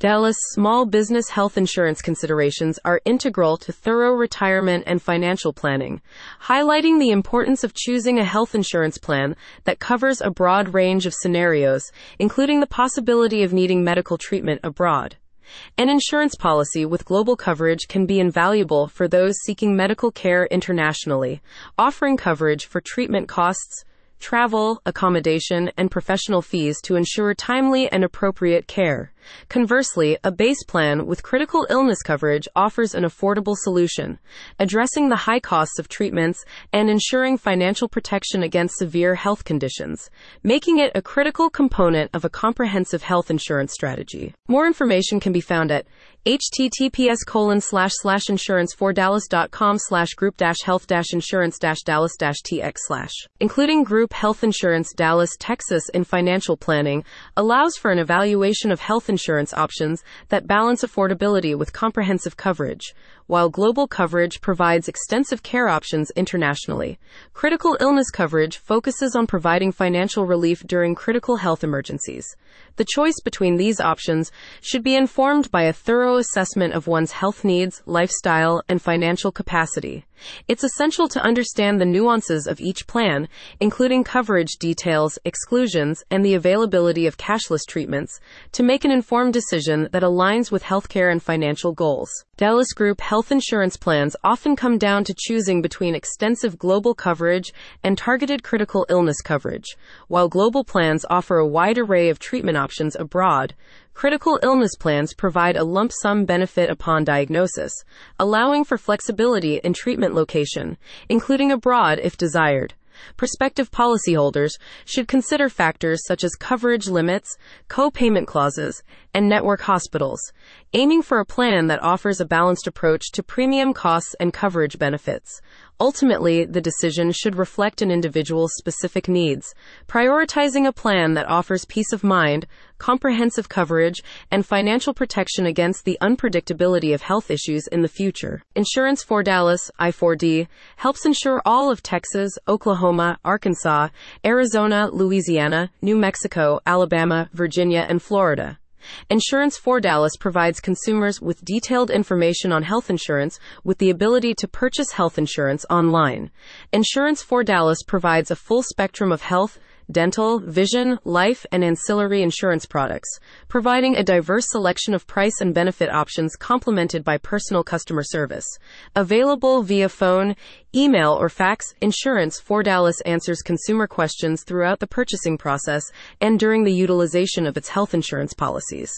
Dallas small business health insurance considerations are integral to thorough retirement and financial planning, highlighting the importance of choosing a health insurance plan that covers a broad range of scenarios, including the possibility of needing medical treatment abroad. An insurance policy with global coverage can be invaluable for those seeking medical care internationally, offering coverage for treatment costs, travel, accommodation, and professional fees to ensure timely and appropriate care. Conversely, a base plan with critical illness coverage offers an affordable solution, addressing the high costs of treatments and ensuring financial protection against severe health conditions, making it a critical component of a comprehensive health insurance strategy. More information can be found at https colon slash slash insurance for dallas.com slash group dash health dash insurance dash dallas dash tx slash including group health insurance dallas texas in financial planning allows for an evaluation of health insurance options that balance affordability with comprehensive coverage while global coverage provides extensive care options internationally. Critical illness coverage focuses on providing financial relief during critical health emergencies. The choice between these options should be informed by a thorough assessment of one's health needs, lifestyle, and financial capacity. It's essential to understand the nuances of each plan, including coverage details, exclusions, and the availability of cashless treatments, to make an informed decision that aligns with healthcare and financial goals. Dallas Group health insurance plans often come down to choosing between extensive global coverage and targeted critical illness coverage. While global plans offer a wide array of treatment options abroad, critical illness plans provide a lump sum benefit upon diagnosis, allowing for flexibility in treatment location, including abroad if desired. Prospective policyholders should consider factors such as coverage limits, co-payment clauses, and network hospitals, aiming for a plan that offers a balanced approach to premium costs and coverage benefits. Ultimately, the decision should reflect an individual's specific needs, prioritizing a plan that offers peace of mind, comprehensive coverage, and financial protection against the unpredictability of health issues in the future. Insurance for Dallas, I4D, helps insure all of Texas, Oklahoma, Arkansas, Arizona, Louisiana, New Mexico, Alabama, Virginia, and Florida. Insurance for Dallas provides consumers with detailed information on health insurance with the ability to purchase health insurance online. Insurance for Dallas provides a full spectrum of health, dental, vision, life, and ancillary insurance products, providing a diverse selection of price and benefit options complemented by personal customer service. Available via phone, email, or fax, Insurance for Dallas answers consumer questions throughout the purchasing process and during the utilization of its health insurance policies.